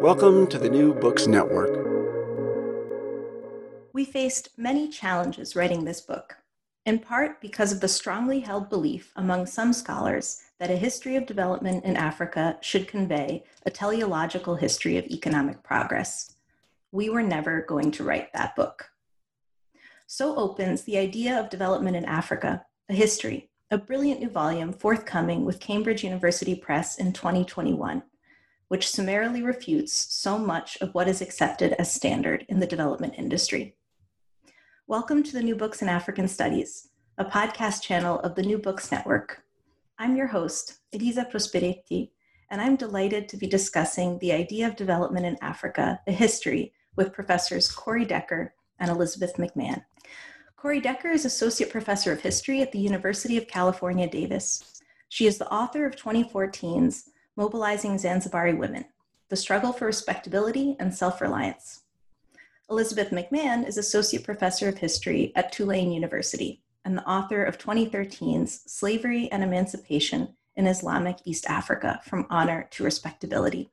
Welcome to the New Books Network. We faced many challenges writing this book, in part because of the strongly held belief among some scholars that a history of development in Africa should convey a teleological history of economic progress. We were never going to write that book. So opens The Idea of Development in Africa, a History, a brilliant new volume forthcoming with Cambridge University Press in 2021 which summarily refutes so much of what is accepted as standard in the development industry. Welcome to the New Books in African Studies, a podcast channel of the New Books Network. I'm your host, Elisa Prosperetti, and I'm delighted to be discussing the idea of development in Africa, a history, with professors Corrie Decker and Elizabeth McMahon. Corrie Decker is Associate Professor of History at the University of California, Davis. She is the author of 2014's Mobilizing Zanzibari Women The Struggle for Respectability and Self Reliance. Elizabeth McMahon is Associate Professor of History at Tulane University and the author of 2013's Slavery and Emancipation in Islamic East Africa From Honor to Respectability.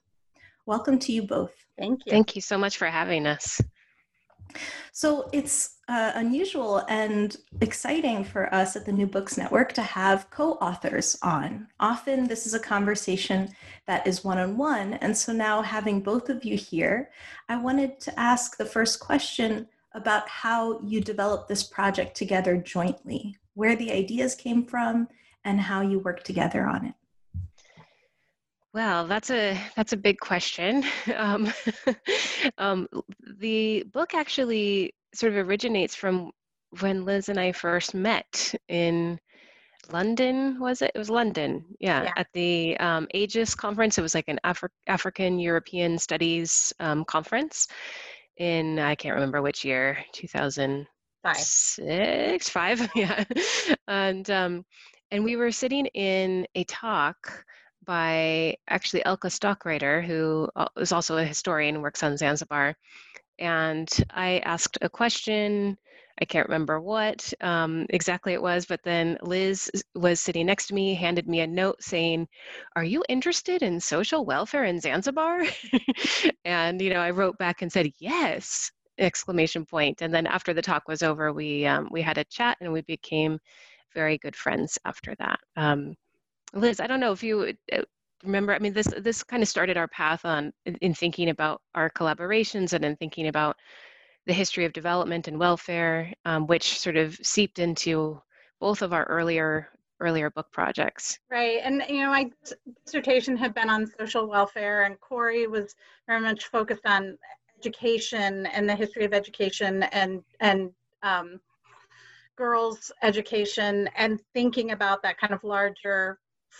Welcome to you both. Thank you. Thank you so much for having us. So it's uh, unusual and exciting for us at the New Books Network to have co authors on. Often, this is a conversation that is one on one. And so now, having both of you here, I wanted to ask the first question about how you developed this project together jointly, where the ideas came from, and how you work together on it. Well, that's a that's a big question. Um, um, the book actually sort of originates from when Liz and I first met in London. Was it? It was London. Yeah, yeah. at the um, Aegis conference. It was like an Afri- African European Studies um, conference in I can't remember which year, two thousand six, five. Yeah, and um, and we were sitting in a talk by actually Elke Stockreiter, who uh, also a historian works on Zanzibar. And I asked a question. I can't remember what um, exactly it was, but then Liz was sitting next to me, handed me a note saying, Are you interested in social welfare in Zanzibar? and, you know, I wrote back and said, Yes, exclamation point. And then after the talk was over, we, um, we had a chat and we became very good friends after that. Um, Liz, I don't know if you uh, remember. I mean, this this kind of started our path on in thinking about our collaborations and in thinking about the history of development and welfare, um, which sort of seeped into both of our earlier earlier book projects. Right, and you know, my dissertation had been on social welfare, and Corrie was very much focused on education and the history of education and and um, girls' education, and thinking about that kind of larger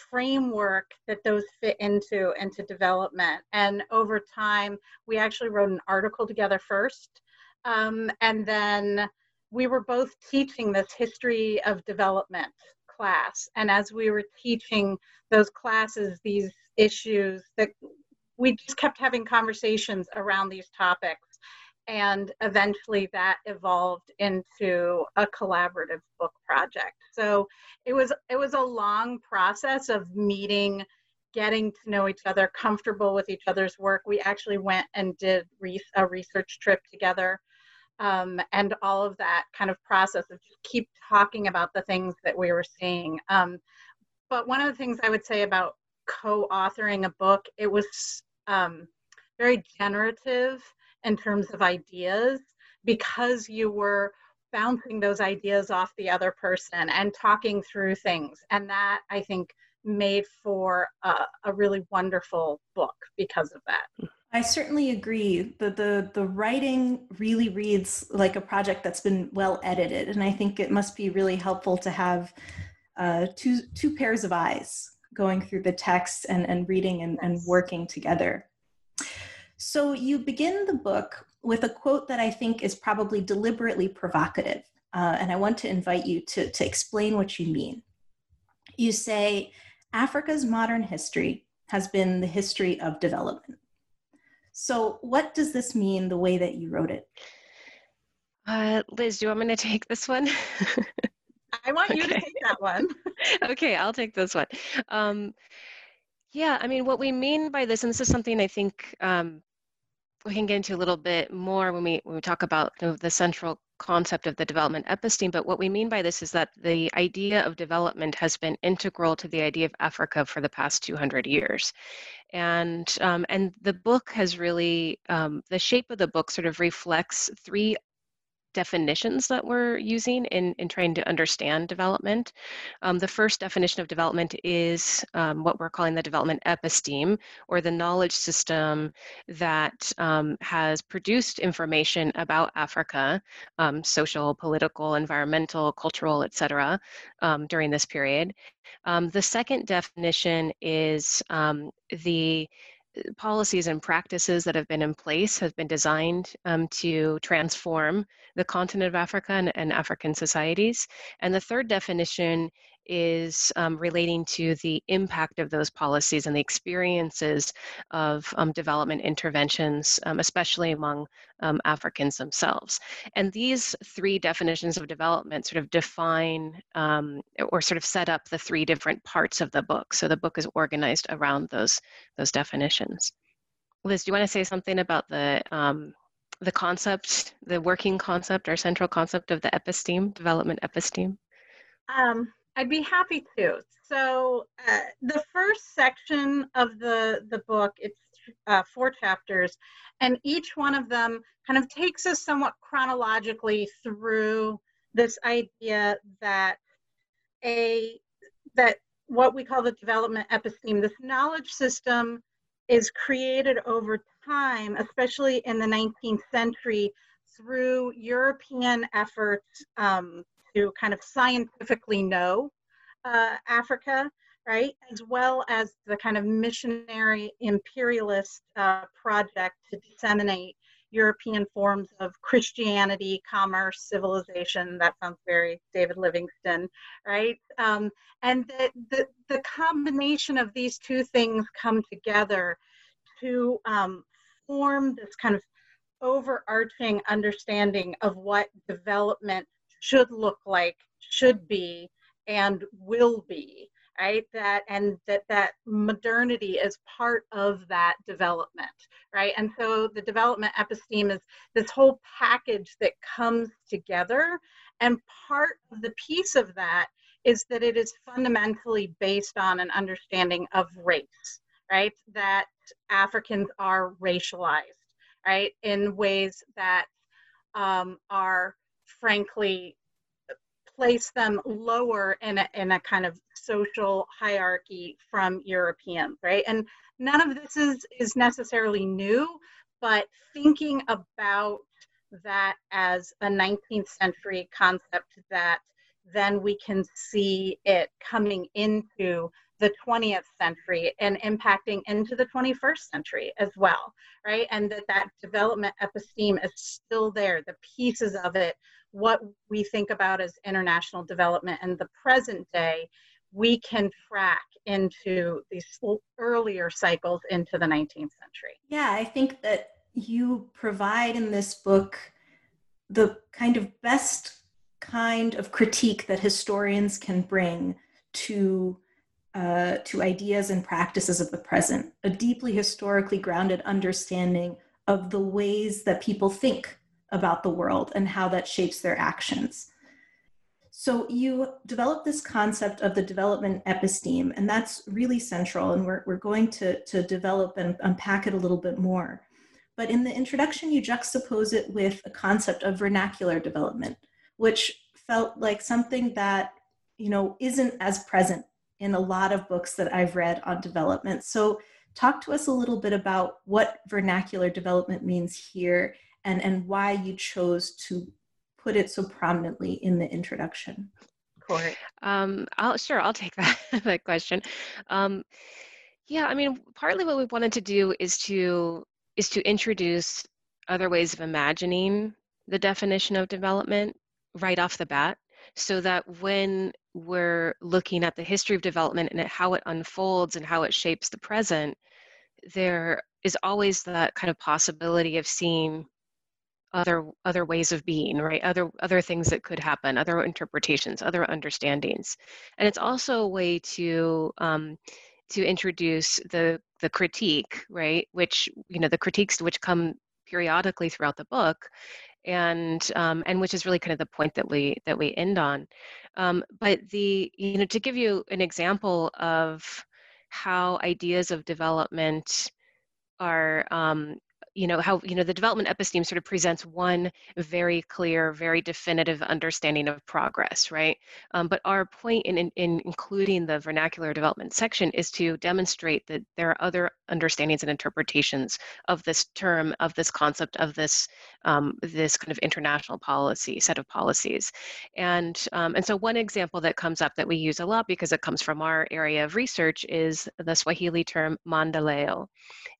framework that those fit into into development. And over time we actually wrote an article together first um, and then we were both teaching this history of development class. And as we were teaching those classes these issues that we just kept having conversations around these topics and eventually that evolved into a collaborative book project. So it was it was a long process of meeting getting to know each other comfortable with each other's work. We actually went and did a research trip together um, and all of that kind of process of just keep talking about the things that we were seeing. Um, but one of the things i would say about co-authoring a book it was um, very generative in terms of ideas because you were bouncing those ideas off the other person and talking through things. And that I think made for a, a really wonderful book because of that. I certainly agree. The, the the writing really reads like a project that's been well edited, and I think it must be really helpful to have uh, two two pairs of eyes going through the text and, and reading and, and working together. So you begin the book with a quote that I think is probably deliberately provocative, uh, and I want to invite you to, to explain what you mean. You say, Africa's modern history has been the history of development. So, what does this mean the way that you wrote it? Uh, Liz, do you want me to take this one? I want okay. you to take that one. okay, I'll take this one. Um, yeah, I mean, what we mean by this, and this is something I think um, we can get into a little bit more when we when we talk about you know, the central concept of the development episteme. But what we mean by this is that the idea of development has been integral to the idea of Africa for the past 200 years, and um, and the book has really um, the shape of the book sort of reflects three definitions that we're using in, in trying to understand development. Um, the first definition of development is um, what we're calling the development episteme, or the knowledge system that um, has produced information about Africa, um, social, political, environmental, cultural, etc., um, during this period. Um, the second definition is the policies and practices that have been in place have been designed um, to transform the continent of Africa and, and, African societies. And the third definition is um, relating to the impact of those policies and the experiences of um, development interventions, um, especially among um, Africans themselves. And these three definitions of development sort of define um, or sort of set up the three different parts of the book. So the book is organized around those, those definitions. Liz, do you want to say something about the um, the concept, the working concept or central concept of the episteme, development episteme? Um, I'd be happy to. So uh, the first section of the the book, it's uh, four chapters, and each one of them kind of takes us somewhat chronologically through this idea that a that what we call the development episteme, this knowledge system, is created over time, especially in the 19th century, through European efforts um, to kind of scientifically know uh, Africa, right, as well as the kind of missionary imperialist uh, project to disseminate European forms of Christianity, commerce, civilization. That sounds very David Livingstone, right? Um, and the, the, the, combination of these two things come together to um, form this kind of overarching understanding of what development should look like, should be, and will be right? That and that that modernity is part of that development right? And so the development episteme is this whole package that comes together and part of the piece of that is that it is fundamentally based on an understanding of race right? That africans are racialized right? In ways that um, are frankly place them lower in a, in a kind of social hierarchy from Europeans, right? And none of this is, is necessarily new, but thinking about that as a 19th century concept that then we can see it coming into the 20th century and impacting into the 21st century as well right and that that development episteme is still there the pieces of it what we think about as international development and the present day we can track into these earlier cycles into the 19th century. Yeah, I think that you provide in this book the kind of best kind of critique that historians can bring to uh, to ideas and practices of the present, a deeply historically grounded understanding of the ways that people think about the world and how that shapes their actions. So you developed this concept of the development episteme, and that's really central, and we're, we're going to, to develop and unpack it a little bit more. But in the introduction, you juxtapose it with a concept of vernacular development, which felt like something that you know isn't as present in a lot of books that I've read on development. So talk to us a little bit about what vernacular development means here and, and why you chose to put it so prominently in the introduction. Corrie. Um, I'll, sure, I'll take that, that question. Um, yeah, I mean, partly what we wanted to do is to is to introduce other ways of imagining the definition of development right off the bat so that when we're looking at the history of development and how it unfolds and how it shapes the present, there is always that kind of possibility of seeing other other ways of being right? Other other things that could happen other interpretations other understandings. And it's also a way to um, to introduce the the critique right? Which you know the critiques which come periodically throughout the book and um, and which is really kind of the point that we that we end on. Um, but the you know to give you an example of how ideas of development are um, you know how you know the development episteme sort of presents one very clear very definitive understanding of progress right? Um, but our point in, in, in, including the vernacular development section is to demonstrate that there are other understandings and interpretations of this term of this concept of this um, this kind of international policy set of policies. And um, and so one example that comes up that we use a lot because it comes from our area of research is the swahili term maendeleo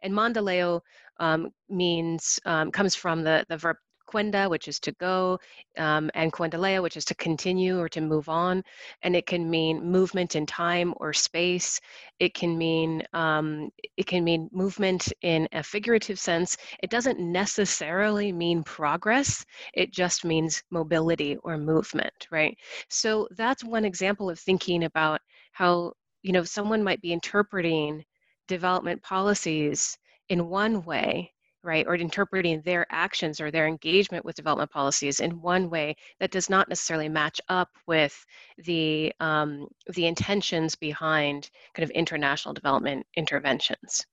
and maendeleo um, means um, comes from the, the verb kwenda, which is to go, um, and kuendelea, which is to continue or to move on. And it can mean movement in time or space. It can mean um, it can mean movement in a figurative sense. It doesn't necessarily mean progress. It just means mobility or movement, right? So that's one example of thinking about how you know someone might be interpreting development policies in one way right or interpreting their actions or their engagement with development policies in one way that does not necessarily match up with the um, the intentions behind kind of international development interventions.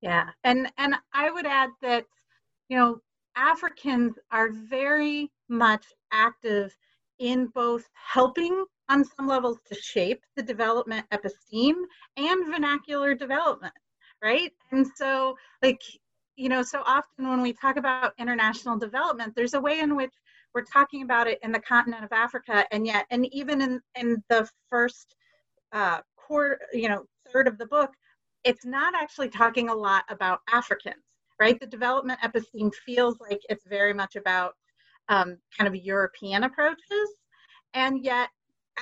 Yeah and and i would add that you know africans are very much active in both helping on some levels to shape the development episteme and vernacular development right? And so, like, you know, so often when we talk about international development, there's a way in which we're talking about it in the continent of Africa, and yet, and even in in the first uh, quarter, you know, third of the book, it's not actually talking a lot about Africans, right? The development episteme feels like it's very much about um, kind of European approaches, and yet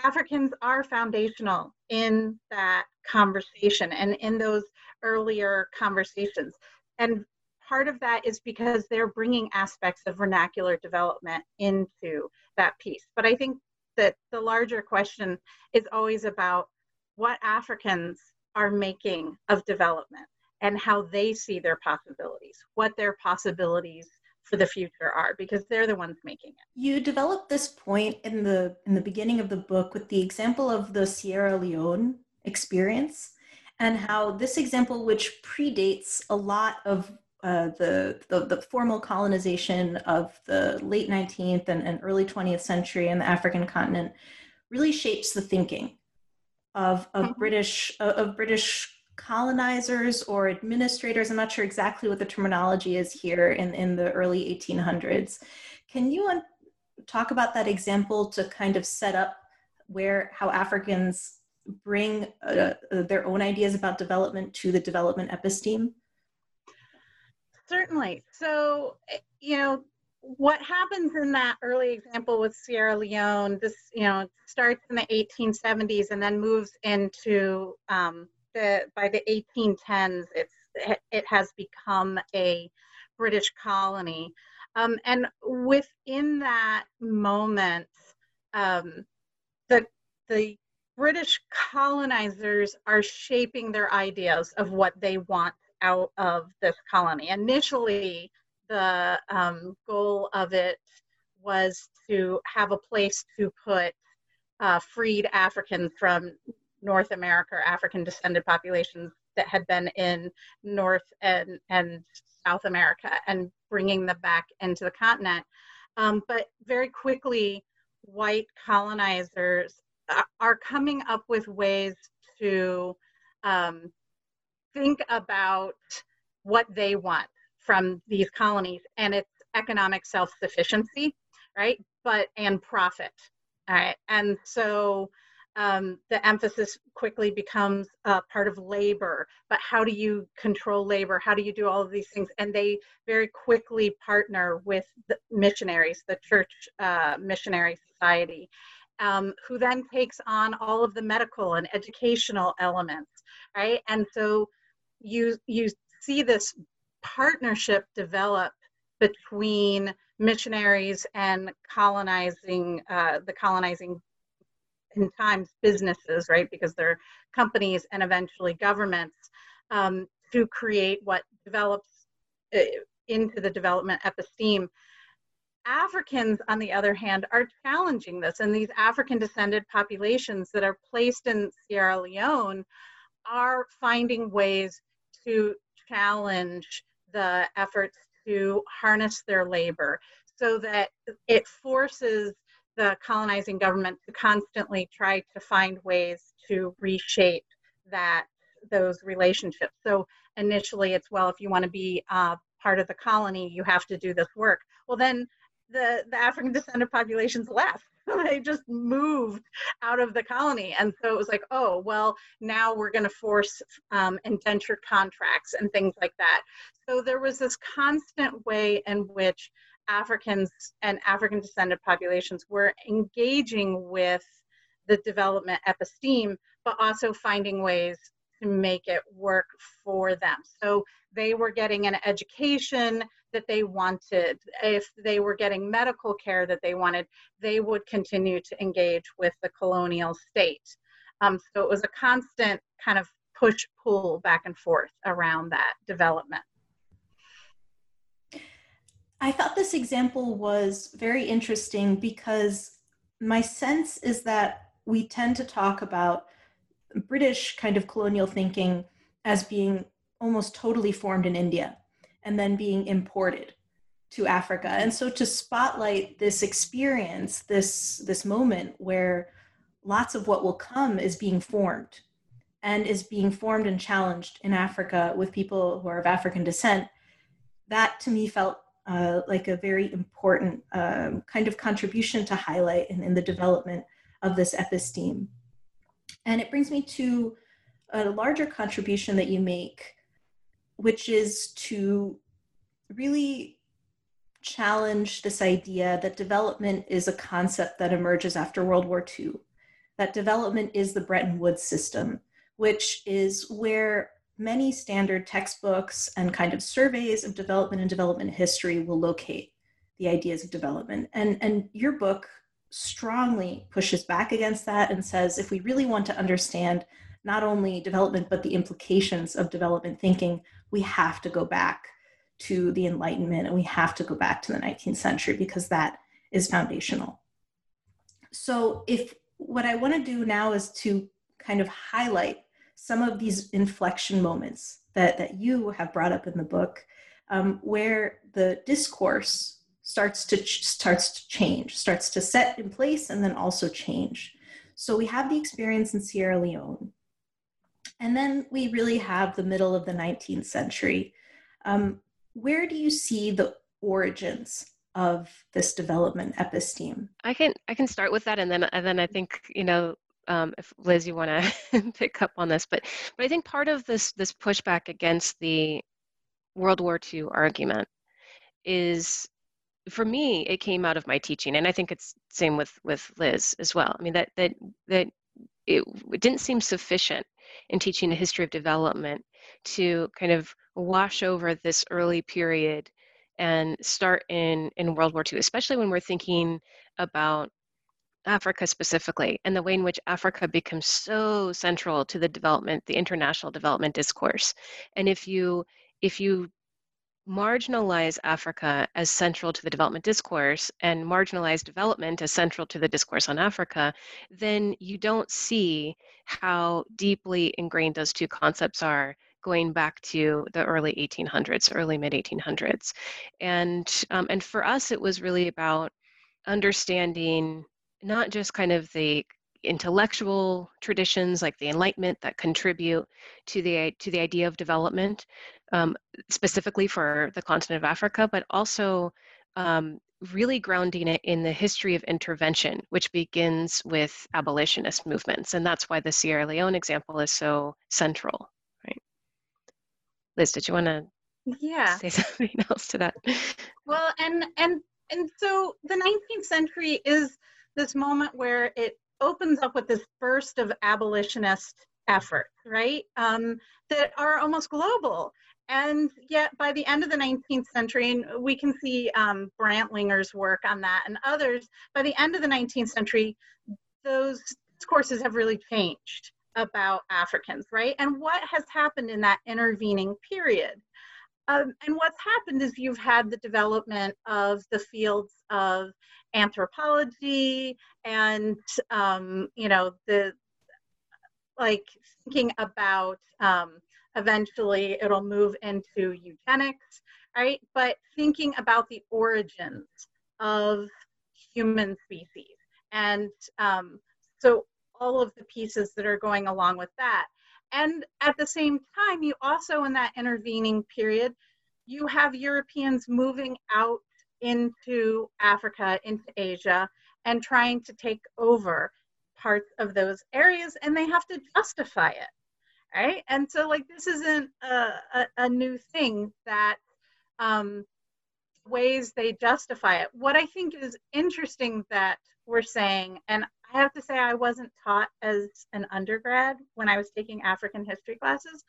Africans are foundational in that conversation and in those earlier conversations. And part of that is because they're bringing aspects of vernacular development into that piece. But I think that the larger question is always about what Africans are making of development and how they see their possibilities, what their possibilities for the future are because they're the ones making it. You developed this point in the in the beginning of the book with the example of the Sierra Leone experience and how this example which predates a lot of uh, the, the, the formal colonization of the late 19th and, and early 20th century in the African continent really shapes the thinking of, of mm-hmm. British of British colonizers or administrators. I'm not sure exactly what the terminology is here in, in the early 1800s. Can you un- talk about that example to kind of set up where how Africans bring uh, their own ideas about development to the development episteme? Certainly. So, you know, what happens in that early example with Sierra Leone, this you know starts in the 1870s and then moves into um, the by the 1810s. It's it has become a British colony, um, and within that moment, um, the the British colonizers are shaping their ideas of what they want out of this colony. Initially, the um, goal of it was to have a place to put uh, freed Africans from North America, African descended populations that had been in North and, and South America, and bringing them back into the continent. Um, but very quickly, white colonizers are coming up with ways to um, think about what they want from these colonies and it's economic self-sufficiency right but and profit all right and so um, the emphasis quickly becomes uh, part of labor. But how do you control labor? How do you do all of these things? And they very quickly partner with the missionaries the church uh, missionary society um, who then takes on all of the medical and educational elements right? And so you you see this partnership develop between missionaries and colonizing uh, the colonizing in times businesses right because they're companies and eventually governments um, to create what develops uh, into the development episteme. Africans on the other hand are challenging this and these african descended populations that are placed in sierra leone are finding ways to challenge the efforts to harness their labor so that it forces the colonizing government to constantly try to find ways to reshape that those relationships so initially it's well if you want to be uh, part of the colony you have to do this work well then the, the african descendant populations left they just moved out of the colony. And so it was like, oh, well, now we're going to force um, indentured contracts and things like that. So there was this constant way in which Africans and African descended populations were engaging with the development episteme, but also finding ways to make it work for them. So they were getting an education that they wanted, if they were getting medical care that they wanted, they would continue to engage with the colonial state. Um, so it was a constant kind of push pull back and forth around that development. I thought this example was very interesting because my sense is that we tend to talk about British kind of colonial thinking as being almost totally formed in India and then being imported to Africa. And so to spotlight this experience, this this moment where lots of what will come is being formed and is being formed and challenged in Africa with people who are of African descent, that to me felt uh, like a very important um, kind of contribution to highlight in, in the development of this episteme. And it brings me to a larger contribution that you make, which is to really challenge this idea that development is a concept that emerges after World War II, that development is the Bretton Woods system, which is where many standard textbooks and kind of surveys of development and development history will locate the ideas of development. And, and your book strongly pushes back against that and says if we really want to understand not only development but the implications of development thinking, we have to go back to the Enlightenment and we have to go back to the 19th century because that is foundational. So, if what I want to do now is to kind of highlight some of these inflection moments that, that you have brought up in the book, um, where the discourse starts to ch- starts to change, starts to set in place, and then also change. So we have the experience in Sierra Leone, and then we really have the middle of the 19th century. Um, where do you see the origins of this development episteme? I can I can start with that, and then and then I think you know um, if Liz, you want to pick up on this, but but I think part of this this pushback against the World War II argument is for me, it came out of my teaching, and I think it's same with with Liz as well. I mean that that that it, it didn't seem sufficient in teaching the history of development to kind of wash over this early period and start in in World War II, especially when we're thinking about Africa specifically and the way in which Africa becomes so central to the development, the international development discourse. And if you if you marginalize Africa as central to the development discourse and marginalize development as central to the discourse on Africa, then you don't see how deeply ingrained those two concepts are going back to the early 1800s, early mid 1800s. And, um, and for us, it was really about understanding not just kind of the intellectual traditions like the enlightenment that contribute to the to the idea of development um, specifically for the continent of africa but also um, really grounding it in the history of intervention which begins with abolitionist movements. And that's why the sierra leone example is so central. Right. Liz did you want to yeah. say something else to that? Well and and and so the 19th century is this moment where it opens up with this burst of abolitionist effort, right? Um, that are almost global. And yet, by the end of the 19th century, we can see um, Brantlinger's work on that and others, by the end of the 19th century, those discourses have really changed about Africans, right? And what has happened in that intervening period? Um, and what's happened is you've had the development of the fields of anthropology and um, you know the like thinking about um, eventually it'll move into eugenics right? But thinking about the origins of human species. And um, so all of the pieces that are going along with that and at the same time you also in that intervening period you have europeans moving out into Africa, into Asia, and trying to take over parts of those areas, and they have to justify it, right? And so, like, this isn't a, a, a new thing that um, ways they justify it. What I think is interesting that we're saying, and I have to say, I wasn't taught as an undergrad when I was taking African history classes,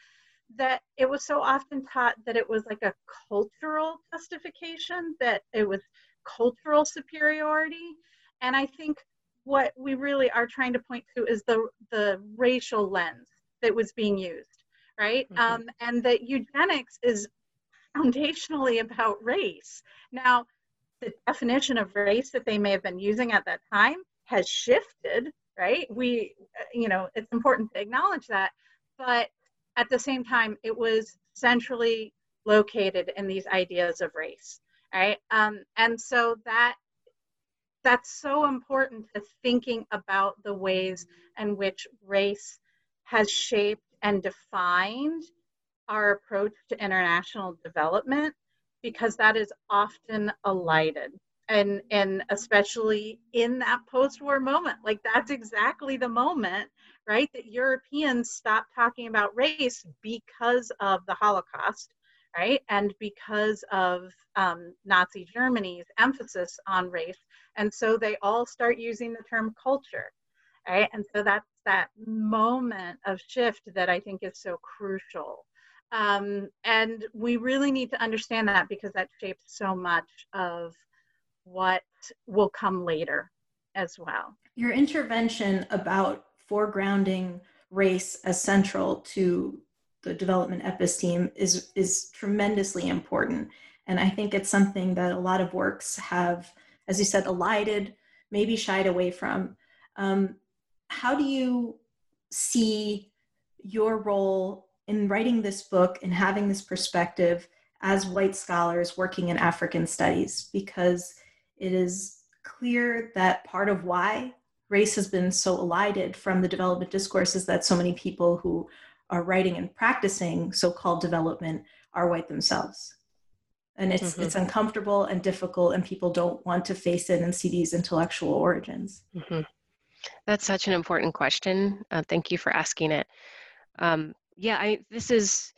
that it was so often taught that it was like a cultural justification, that it was cultural superiority. And I think what we really are trying to point to is the, the racial lens that was being used, right? Mm-hmm. Um, and that eugenics is foundationally about race. Now, the definition of race that they may have been using at that time has shifted, right? We, you know, it's important to acknowledge that. But at the same time, it was centrally located in these ideas of race, right? Um, and so that that's so important to thinking about the ways in which race has shaped and defined our approach to international development because that is often elided and and especially in that post-war moment like that's exactly the moment right? That Europeans stopped talking about race because of the Holocaust, right? And because of um, Nazi Germany's emphasis on race. And so they all start using the term culture, right? And so that's that moment of shift that I think is so crucial. Um, and we really need to understand that because that shapes so much of what will come later as well. Your intervention about foregrounding race as central to the development episteme is is tremendously important. And i think it's something that a lot of works have as you said elided maybe shied away from. Um, how do you see your role in writing this book and having this perspective as white scholars working in african studies? Because it is clear that part of why race has been so elided from the development discourses that so many people who are writing and practicing so-called development are white themselves and it's mm-hmm. it's uncomfortable and difficult and people don't want to face it and see these intellectual origins mm-hmm. that's such an important question uh, thank you for asking it um, yeah i this is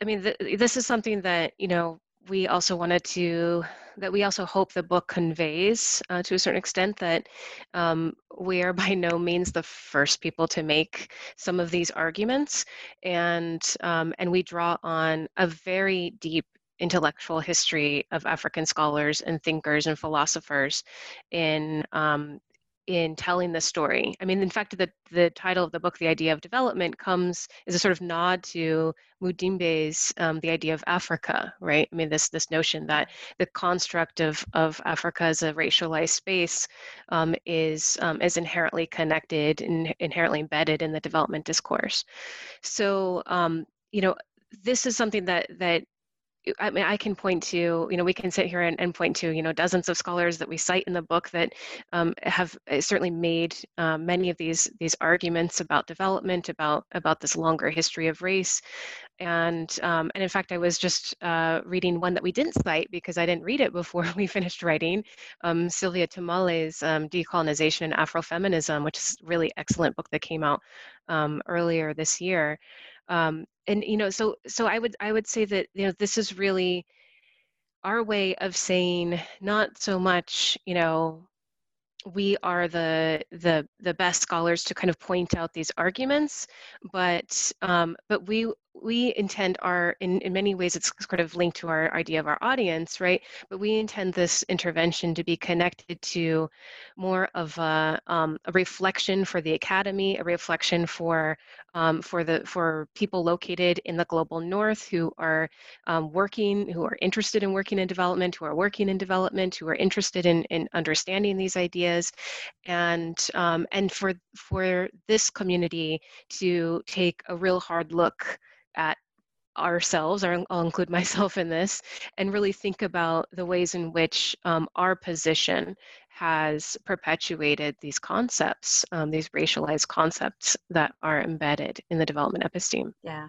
i mean th- this is something that you know we also wanted to that we also hope the book conveys uh, to a certain extent that um, we are by no means the first people to make some of these arguments, and um, and we draw on a very deep intellectual history of African scholars and thinkers and philosophers in um, in telling the story. I mean, in fact, the, the title of the book, The Idea of Development, comes is a sort of nod to Mudimbe's um, The Idea of Africa, right? I mean, this this notion that the construct of, of Africa as a racialized space um, is um, is inherently connected and inherently embedded in the development discourse. So, um, you know, this is something that that I mean, I can point to, you know, we can sit here and, and point to, you know, dozens of scholars that we cite in the book that um, have uh, certainly made um, many of these these arguments about development, about about this longer history of race, and um, and in fact, I was just uh, reading one that we didn't cite because I didn't read it before we finished writing, um, Sylvia Tamale's um, Decolonization and Afrofeminism, which is really excellent book that came out um, earlier this year um, and you know so so i would i would say that you know this is really our way of saying not so much you know we are the the the best scholars to kind of point out these arguments but um, but we we intend our in, in many ways it's sort of linked to our idea of our audience right? But we intend this intervention to be connected to more of a, um, a reflection for the academy a reflection for um, for the for people located in the global north who are um, working who are interested in working in development who are working in development who are interested in, in understanding these ideas. And um, and for for this community to take a real hard look at ourselves, or I'll include myself in this, and really think about the ways in which um, our position has perpetuated these concepts, um, these racialized concepts that are embedded in the development episteme. Yeah,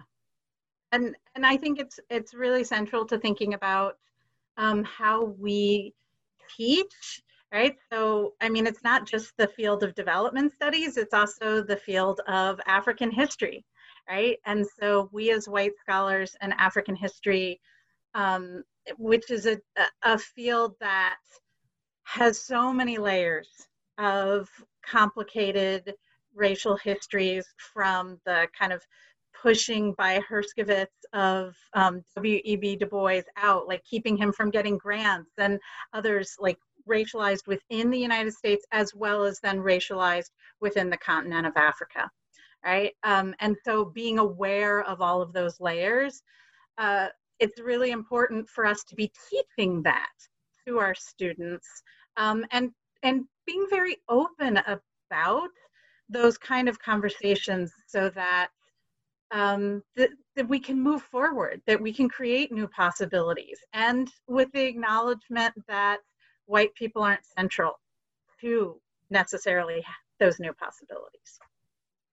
and and I think it's it's really central to thinking about um, how we teach. Right. So, I mean, it's not just the field of development studies, it's also the field of African history right? And so we as white scholars in African history, um, which is a, a field that has so many layers of complicated racial histories from the kind of pushing by Herskovits of um, W.E.B. Du Bois out, like keeping him from getting grants, and others like racialized within the United States as well as then racialized within the continent of Africa right? Um, and so being aware of all of those layers, uh, it's really important for us to be teaching that to our students um, and and being very open about those kind of conversations so that um, that, that we can move forward, that we can create new possibilities, and with the acknowledgement that white people aren't central to necessarily those new possibilities.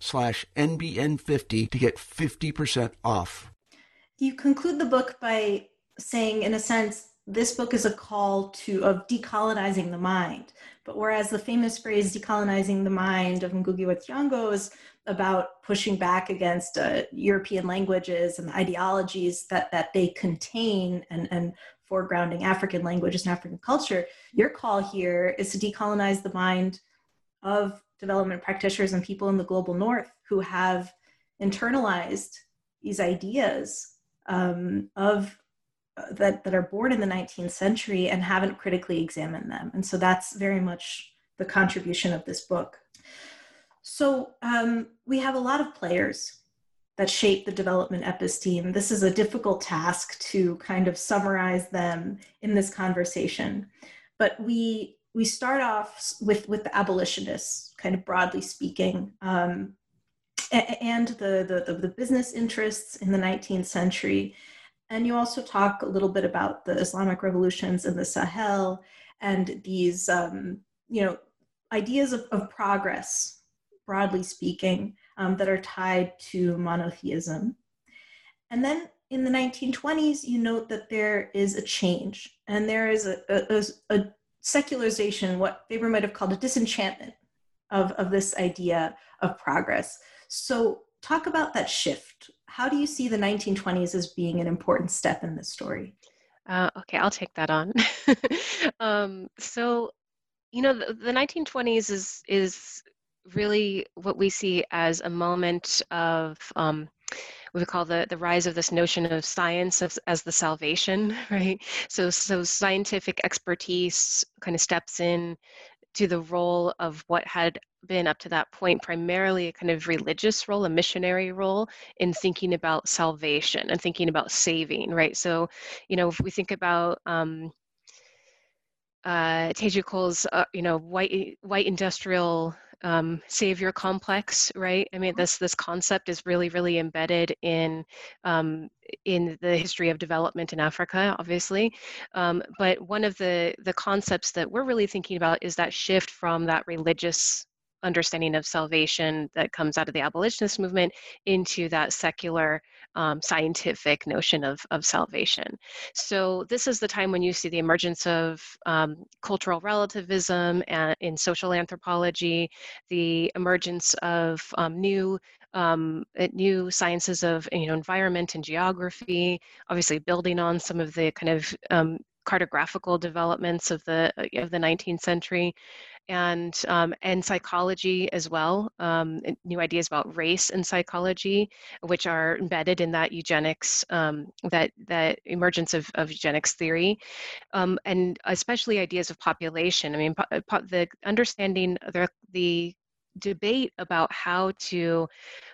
slash NBN50 to get 50% off. You conclude the book by saying, in a sense, this book is a call to of decolonizing the mind. But whereas the famous phrase decolonizing the mind of Ngugi wa Thiong'o is about pushing back against uh, European languages and the ideologies that, that they contain and, and foregrounding African languages and African culture, your call here is to decolonize the mind of development practitioners and people in the global north who have internalized these ideas um, of uh, that that are born in the 19th century and haven't critically examined them and so that's very much the contribution of this book so um, we have a lot of players that shape the development episteme. This is a difficult task to kind of summarize them in this conversation. But we we start off with with the abolitionists, kind of broadly speaking, um, and the, the the business interests in the 19th century. And you also talk a little bit about the Islamic revolutions in the Sahel and these um, you know ideas of, of progress, broadly speaking um, that are tied to monotheism. And then in the 1920s, you note that there is a change and there is a, a, a secularization, what Weber might have called a disenchantment of, of this idea of progress. So, talk about that shift. How do you see the 1920s as being an important step in this story? Uh, okay, I'll take that on. um, so, you know, the, the 1920s is is really what we see as a moment of um, we call the, the rise of this notion of science as, as the salvation, right? So, so scientific expertise kind of steps in to the role of what had been up to that point primarily a kind of religious role, a missionary role in thinking about salvation and thinking about saving, right? So, you know, if we think about um, uh, Teju Cole's, uh, you know, white white industrial um, savior complex, right? I mean, mm-hmm. this this concept is really, really embedded in um, in the history of development in Africa, obviously. Um, but one of the the concepts that we're really thinking about is that shift from that religious understanding of salvation that comes out of the abolitionist movement into that secular um, scientific notion of, of salvation. So this is the time when you see the emergence of um, cultural relativism and in social anthropology, the emergence of um, new um, new sciences of you know environment and geography, obviously building on some of the kind of um, cartographical developments of the of the 19th century and um, and psychology as well. Um, new ideas about race and psychology, which are embedded in that eugenics, um, that that emergence of, of eugenics theory, um, and especially ideas of population. I mean, po- po- the understanding the the debate about how to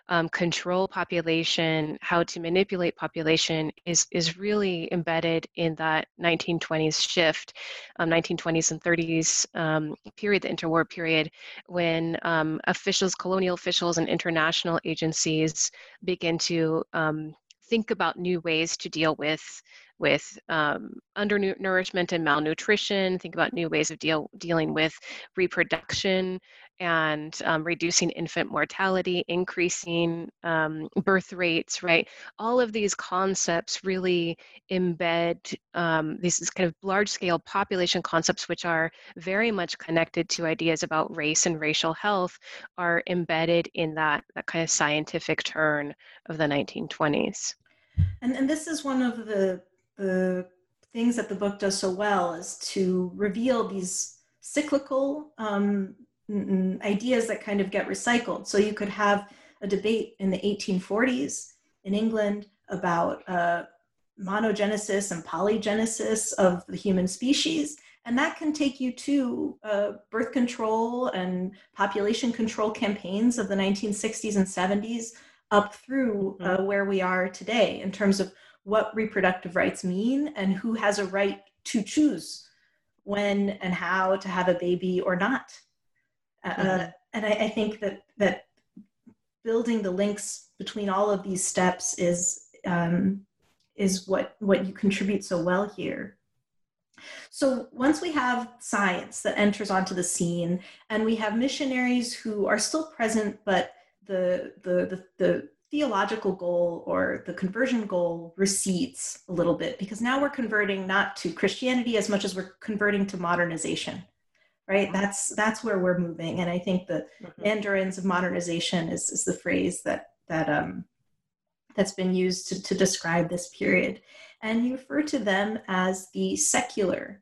um, control population, how to manipulate population is, is really embedded in that 1920s shift, um, 1920s and 30s um, period, the interwar period, when um, officials, colonial officials, and international agencies begin to um, think about new ways to deal with with um, undernourishment and malnutrition, think about new ways of deal, dealing with reproduction and um, reducing infant mortality, increasing um, birth rates, right? All of these concepts really embed um, these kind of large scale population concepts, which are very much connected to ideas about race and racial health, are embedded in that, that kind of scientific turn of the 1920s. And, and this is one of the the things that the book does so well is to reveal these cyclical um, ideas that kind of get recycled. So you could have a debate in the 1840s in England about uh, monogenesis and polygenesis of the human species. And that can take you to uh, birth control and population control campaigns of the 1960s and 70s up through uh, mm-hmm. where we are today in terms of what reproductive rights mean and who has a right to choose when and how to have a baby or not. Uh, and I, I, think that that building the links between all of these steps is um, is what what you contribute so well here. So once we have science that enters onto the scene, and we have missionaries who are still present, but the the the, the theological goal or the conversion goal recedes a little bit because now we're converting not to Christianity as much as we're converting to modernization right that's that's where we're moving and i think the mm-hmm. mandarins of modernization is, is the phrase that that um that's been used to, to describe this period and you refer to them as the secular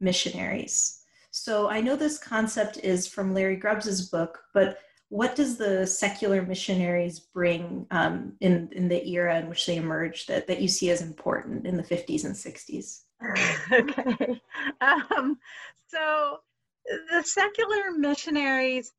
missionaries so i know this concept is from larry grubbs's book but what does the secular missionaries bring um, in, in the era in which they emerged that, that you see as important in the 50s and 60s? okay. Um, so the secular missionaries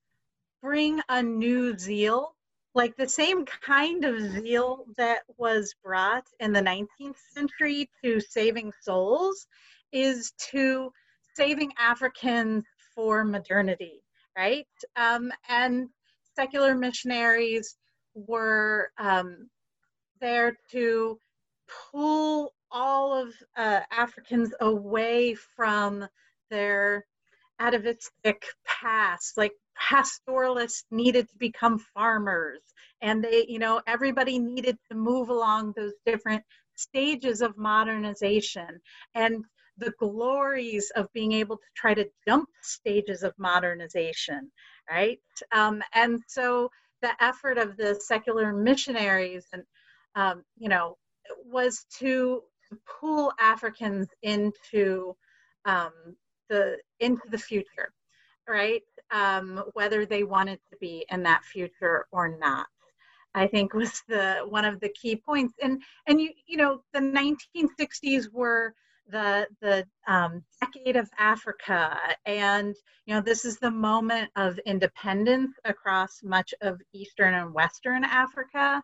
bring a new zeal, like the same kind of zeal that was brought in the 19th century to saving souls is to saving Africans for modernity, right? Um, and secular missionaries were um, there to pull all of uh, Africans away from their atavistic past. Like pastoralists needed to become farmers, and they, you know, everybody needed to move along those different stages of modernization. And the glories of being able to try to jump stages of modernization, right? Um, and so the effort of the secular missionaries and um, you know was to pull Africans into um, the into the future, right? Um, whether they wanted to be in that future or not. I think was the one of the key points. And and you you know the 1960s were the the um, decade of Africa, and you know this is the moment of independence across much of Eastern and Western Africa.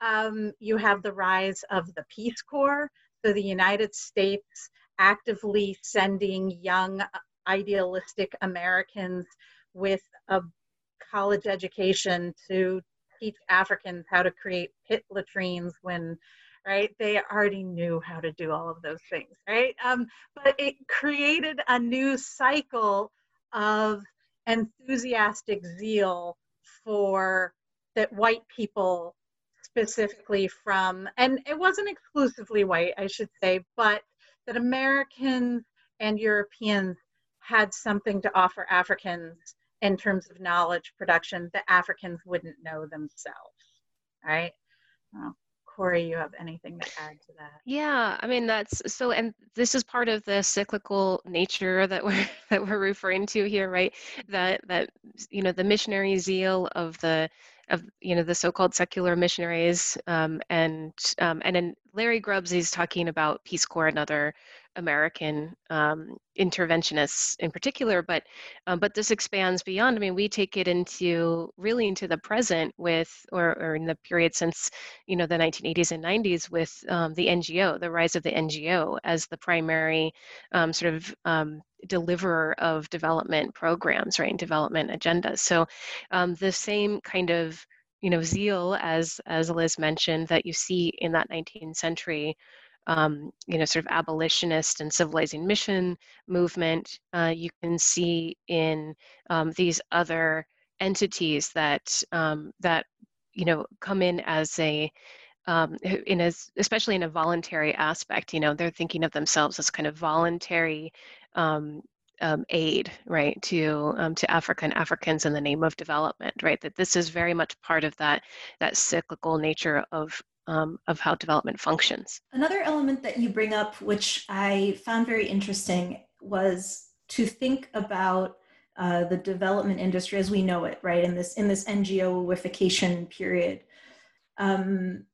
Um, you have the rise of the Peace Corps, so the United States actively sending young idealistic Americans with a college education to teach Africans how to create pit latrines when right? They already knew how to do all of those things, right? Um, but it created a new cycle of enthusiastic zeal for that white people specifically from, and it wasn't exclusively white, I should say, but that Americans and Europeans had something to offer Africans in terms of knowledge production that Africans wouldn't know themselves, right? Well, Corrie, you have anything to add to that? Yeah, I mean that's so, and this is part of the cyclical nature that we're that we're referring to here, right? That that you know the missionary zeal of the of you know the so-called secular missionaries, um, and um, and then Larry Grubbs is talking about Peace Corps and other American um, interventionists in particular, but um, but this expands beyond. I mean, we take it into really into the present with, or, or in the period since you know the 1980s and 90s with um, the NGO, the rise of the NGO as the primary um, sort of um, deliverer of development programs, right, and development agendas. So um, the same kind of you know zeal as as Liz mentioned that you see in that 19th century um, you know, sort of abolitionist and civilizing mission movement, uh, you can see in um, these other entities that um, that you know come in as a um, in a, especially in a voluntary aspect. You know, they're thinking of themselves as kind of voluntary um, um, aid, right, to um, to Africa and Africans in the name of development, right? That this is very much part of that that cyclical nature of um, of how development functions. Another element that you bring up, which I found very interesting, was to think about uh, the development industry as we know it, right? In this in this NGOification period, um,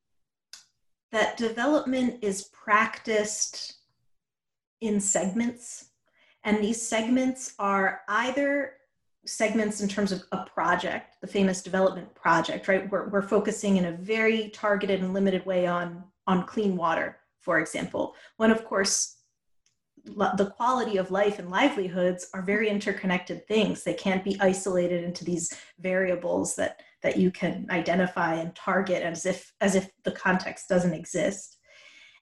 that development is practiced in segments, and these segments are either segments in terms of a project, the famous development project, right? We're, we're focusing in a very targeted and limited way on, on clean water, for example. When, of course, the quality of life and livelihoods are very interconnected things. They can't be isolated into these variables that, that you can identify and target as if, as if the context doesn't exist.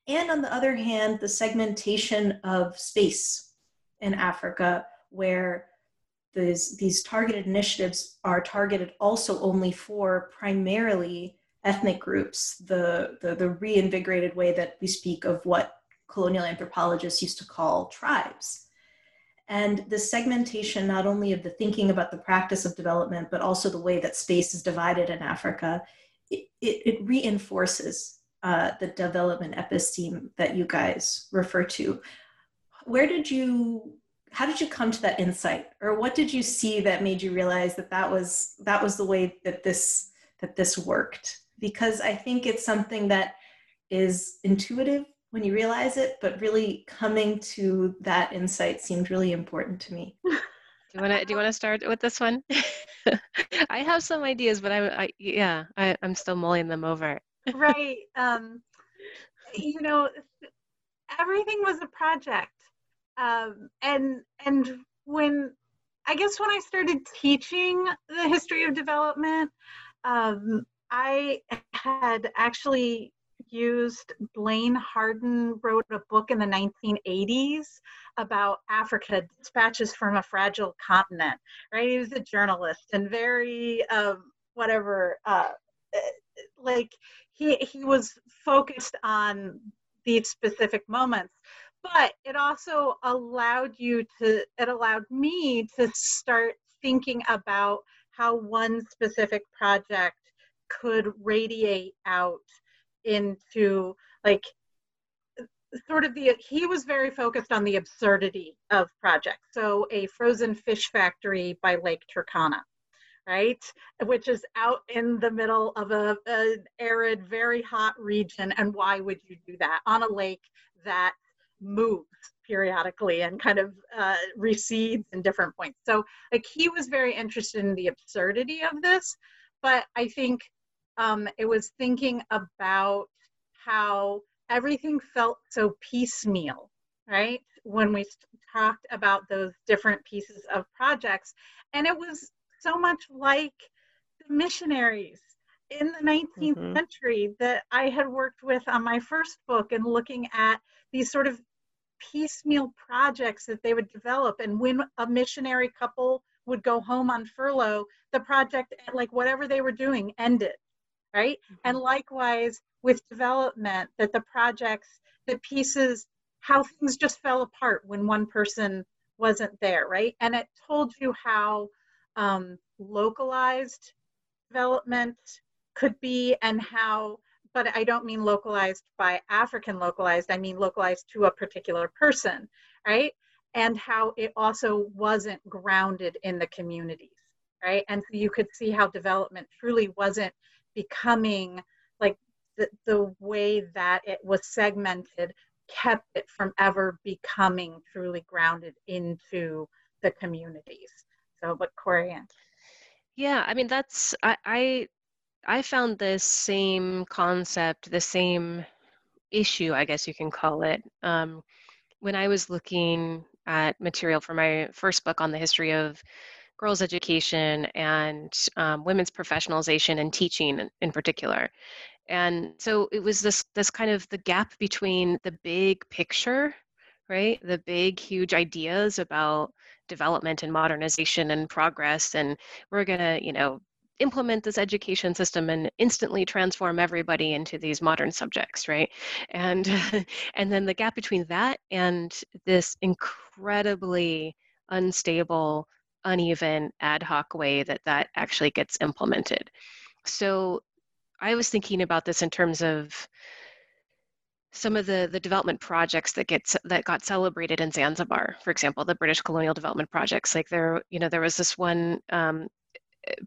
And on the other hand, the segmentation of space in Africa, where these, these targeted initiatives are targeted also only for primarily ethnic groups, the, the, the reinvigorated way that we speak of what colonial anthropologists used to call tribes. And the segmentation, not only of the thinking about the practice of development, but also the way that space is divided in Africa, it, it, it reinforces uh, the development episteme that you guys refer to. Where did you how did you come to that insight or what did you see that made you realize that that was that was the way that this that this worked because i think it's something that is intuitive when you realize it but really coming to that insight seemed really important to me. Do you want to do you want to start with this one? I have some ideas but i, I yeah I, i'm still mulling them over. Right um you know everything was a project um, and and when I guess when I started teaching the history of development, um, I had actually used Blaine Harden wrote a book in the 1980s about Africa, dispatches from a fragile continent. Right, he was a journalist and very um, whatever, uh, like he he was focused on these specific moments but it also allowed you to it allowed me to start thinking about how one specific project could radiate out into like sort of the he was very focused on the absurdity of projects. So a frozen fish factory by lake turkana right? Which is out in the middle of a, an arid very hot region. And why would you do that? On a lake that moves periodically and kind of uh, recedes in different points. So, like, he was very interested in the absurdity of this, but I think um, it was thinking about how everything felt so piecemeal, right? When we talked about those different pieces of projects. And it was so much like the missionaries in the 19th mm-hmm. century that I had worked with on my first book and looking at these sort of piecemeal projects that they would develop. And when a missionary couple would go home on furlough, the project, like whatever they were doing, ended, right? Mm-hmm. And likewise with development, that the projects, the pieces, how things just fell apart when one person wasn't there, right? And it told you how um, localized development could be and how but I don't mean localized by African localized, I mean localized to a particular person, right? And how it also wasn't grounded in the communities, right? And so you could see how development truly wasn't becoming like the, the way that it was segmented kept it from ever becoming truly grounded into the communities. So, but Corian. Yeah, I mean that's I, I I found this same concept, the same issue, I guess you can call it, um, when I was looking at material for my first book on the history of girls' education and um, women's professionalization and teaching in particular. And so it was this this kind of the gap between the big picture, right? The big, huge ideas about development and modernization and progress, and we're gonna, you know, implement this education system and instantly transform everybody into these modern subjects right and and then the gap between that and this incredibly unstable uneven ad hoc way that that actually gets implemented so i was thinking about this in terms of some of the, the development projects that gets that got celebrated in Zanzibar, for example, the British colonial development projects. Like there, you know, there was this one um,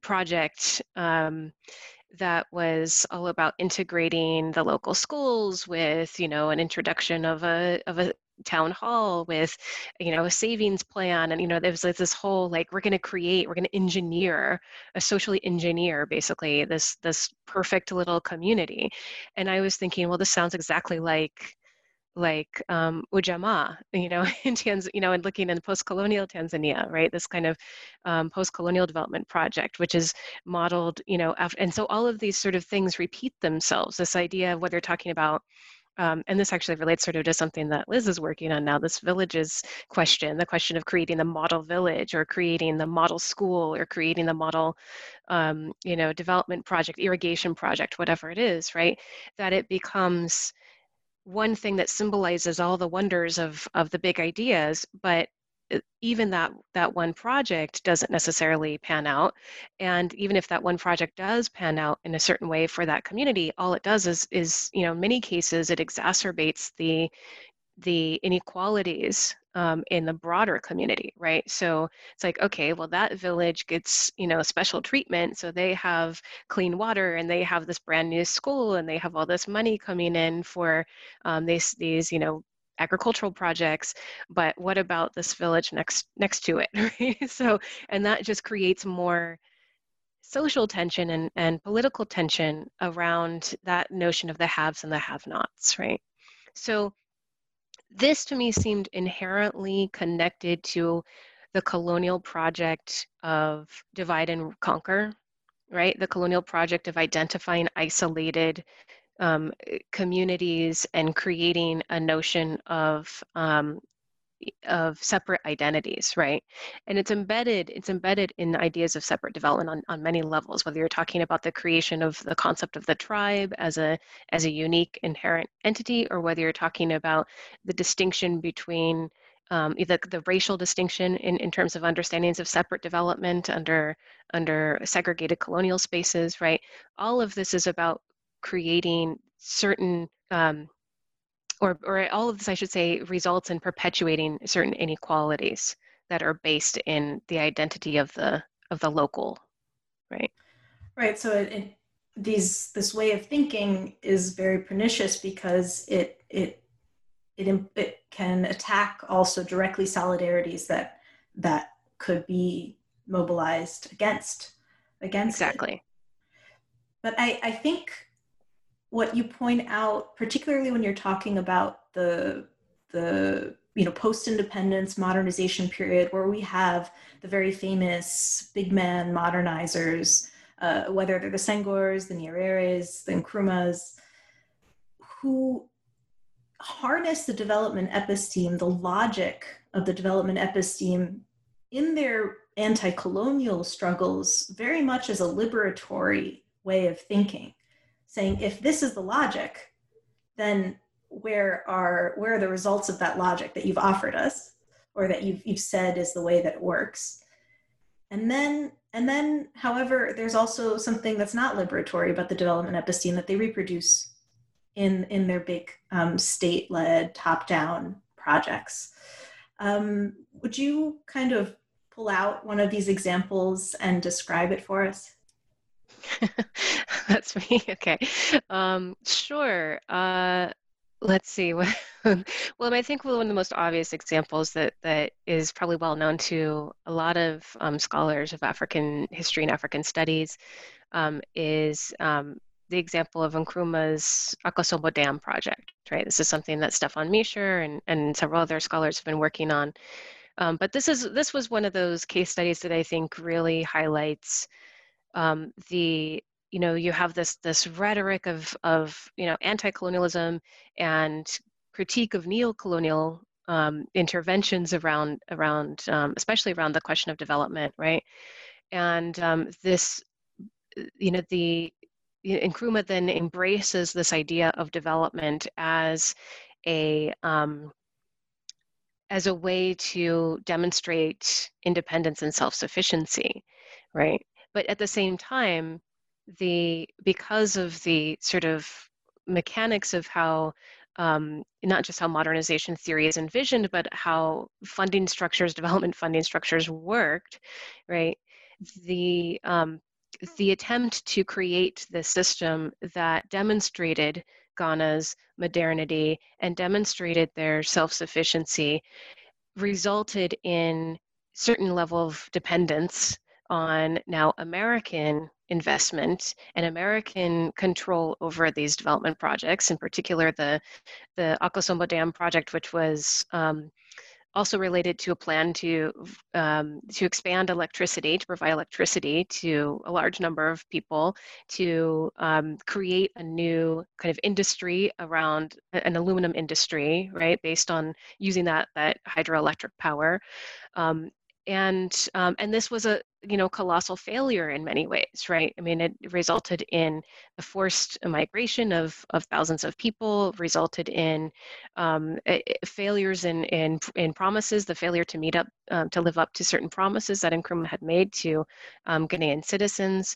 project um, that was all about integrating the local schools with you know an introduction of a of a town hall with you know a savings plan and you know there was like this whole like we're going to create we're going to engineer a socially engineer basically this this perfect little community and i was thinking well this sounds exactly like like um, Ujamaa, you know, in Tanz- you know, and looking in post-colonial Tanzania, right? This kind of um, post-colonial development project, which is modeled, you know, after, and so all of these sort of things repeat themselves. This idea of whether talking about um, and this actually relates sort of to something that Liz is working on now, this villages question, the question of creating the model village or creating the model school or creating the model, um, you know, development project, irrigation project, whatever it is, right? That it becomes one thing that symbolizes all the wonders of of the big ideas but even that that one project doesn't necessarily pan out and even if that one project does pan out in a certain way for that community all it does is is you know in many cases it exacerbates the the inequalities um, in the broader community, right? So it's like, okay, well, that village gets, you know, special treatment. So they have clean water and they have this brand new school and they have all this money coming in for um, these, these, you know, agricultural projects but what about this village next next to it right so and that just creates more social tension and, and political tension around that notion of the haves and the have nots right so this to me seemed inherently connected to the colonial project of divide and conquer, right? The colonial project of identifying isolated um, communities and creating a notion of um, of separate identities right? And it's embedded it's embedded in ideas of separate development on, on many levels whether you're talking about the creation of the concept of the tribe as a as a unique inherent entity or whether you're talking about the distinction between um, the, the racial distinction in, in terms of understandings of separate development under under segregated colonial spaces right? All of this is about creating certain um, or, or all of this, I should say, results in perpetuating certain inequalities that are based in the identity of the of the local, right? Right. So it, it, these this way of thinking is very pernicious because it it it it can attack also directly solidarities that that could be mobilized against against exactly. It. But I I think what you point out, particularly when you're talking about the the you know post-independence modernization period, where we have the very famous big man modernizers, uh, whether they're the Senghors, the Nyereres, the Nkrumahs, who harness the development episteme, the logic of the development episteme in their anti-colonial struggles very much as a liberatory way of thinking saying if this is the logic, then where are where are the results of that logic that you've offered us or that you've you've said is the way that it works? And then and then, however, there's also something that's not liberatory about the development episteme that they reproduce in in their big um, state-led top-down projects. Um, would you kind of pull out one of these examples and describe it for us? That's me. Okay. Um, sure. Uh, let's see. well, I think one of the most obvious examples that that is probably well known to a lot of um, scholars of African history and African studies um, is um, the example of Nkrumah's Akosombo Dam project. Right. This is something that Stephan Miescher and, and several other scholars have been working on. Um, but this is this was one of those case studies that I think really highlights um, the you know you have this this rhetoric of of you know anti-colonialism and critique of neo-colonial um, interventions around around um, especially around the question of development right? And um, this you know the Nkrumah then embraces this idea of development as a um, as a way to demonstrate independence and self-sufficiency right but at the same time the because of the sort of mechanics of how um, not just how modernization theory is envisioned, but how funding structures, development funding structures worked, right? The um, the attempt to create the system that demonstrated Ghana's modernity and demonstrated their self-sufficiency resulted in certain level of dependence on now American investment and American control over these development projects, in particular the, the Akosombo Dam project, which was um, also related to a plan to um, to expand electricity, to provide electricity to a large number of people, to um, create a new kind of industry around an aluminum industry, right, based on using that that hydroelectric power, um, and um, and this was a you know colossal failure in many ways right? I mean it resulted in the forced migration of of thousands of people resulted in um, failures in, in in promises the failure to meet up um, to live up to certain promises that Nkrumah had made to um, Ghanaian citizens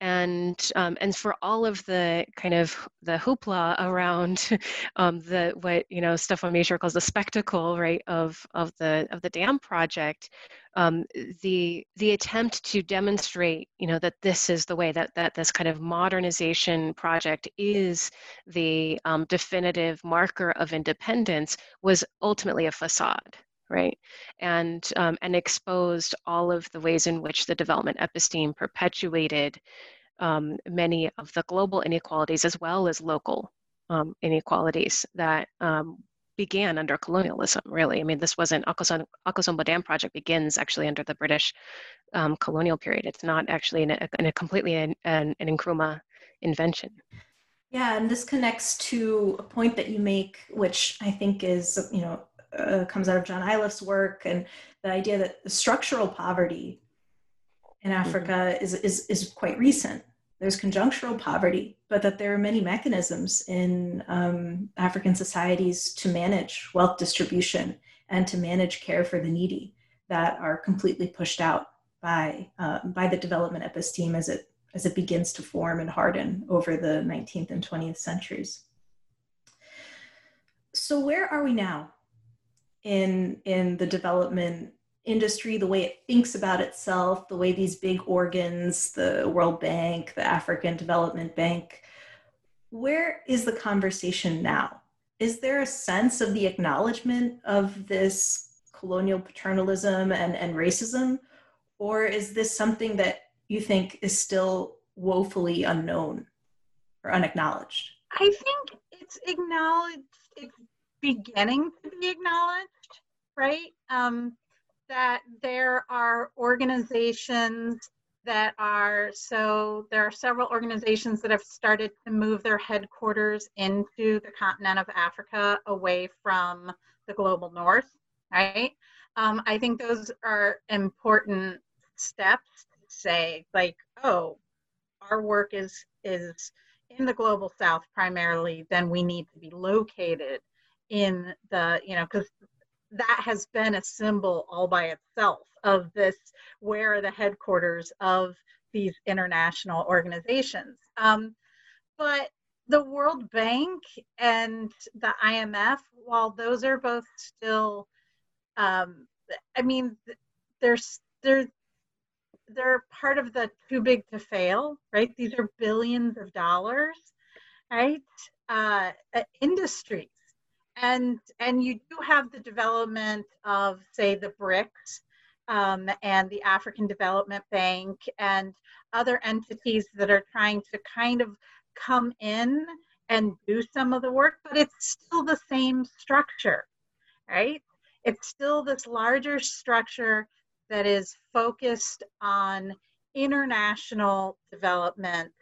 and um, and for all of the kind of the hoopla around um, the what you know Stephan Miescher calls the spectacle right of of the of the dam project, um, the the attempt to demonstrate you know that this is the way that that this kind of modernization project is the um, definitive marker of independence was ultimately a facade right? And um, and exposed all of the ways in which the development episteme perpetuated um, many of the global inequalities as well as local um, inequalities that um, began under colonialism really. I mean this wasn't Akosombo Dam project begins actually under the british um, colonial period. It's not actually in a, in a completely an, an, an Nkrumah invention. Yeah and this connects to a point that you make which i think is you know uh, comes out of John Iliffe's work and the idea that the structural poverty in mm-hmm. Africa mm-hmm. is, is, is quite recent. There's conjunctural poverty, but that there are many mechanisms in um, African societies to manage wealth distribution and to manage care for the needy that are completely pushed out by, uh, by the development episteme as it, as it begins to form and harden over the 19th and 20th centuries. So, where are we now in in the development industry the way it thinks about itself the way these big organs the world bank the african development bank where is the conversation now? Is there a sense of the acknowledgement of this colonial paternalism and, and racism? Or is this something that you think is still woefully unknown or unacknowledged? I think it's acknowledged it's beginning to be acknowledged, right? Um, that there are organizations that are so there are several organizations that have started to move their headquarters into the continent of Africa away from the global north, right? Um, I think those are important steps to say, like, oh, our work is is in the global south primarily, then we need to be located in the you know because that has been a symbol all by itself of this where are the headquarters of these international organizations. Um, but the world bank and the imf while those are both still um, i mean there's they're they're part of the too big to fail right? These are billions of dollars right? Uh, industries and and you do have the development of say the BRICS um, and the African Development Bank and other entities that are trying to kind of come in and do some of the work, but it's still the same structure, right? It's still this larger structure that is focused on international development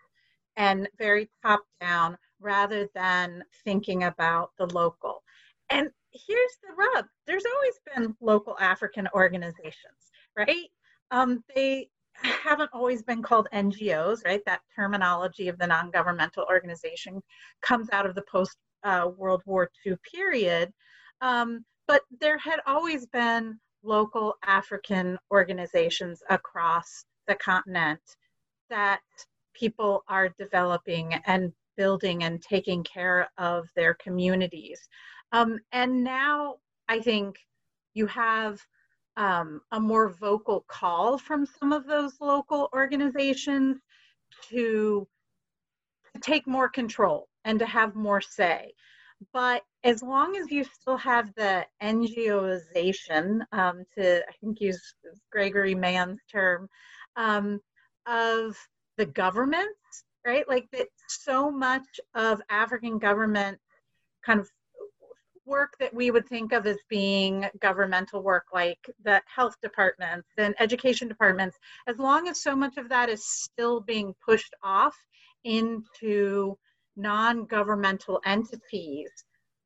and very top down rather than thinking about the local. And here's the rub there's always been local African organizations, right? Um, they haven't always been called NGOs, right? That terminology of the non governmental organization comes out of the post uh, World War II period. Um, but there had always been local African organizations across the continent that people are developing and building and taking care of their communities. Um, and now I think you have um, a more vocal call from some of those local organizations to, to take more control and to have more say. But as long as you still have the NGOization, um, to I think use Gregory Mann's term, um, of the governments, right? Like that so much of African government kind of work that we would think of as being governmental work, like the health departments and education departments, as long as so much of that is still being pushed off into non governmental entities,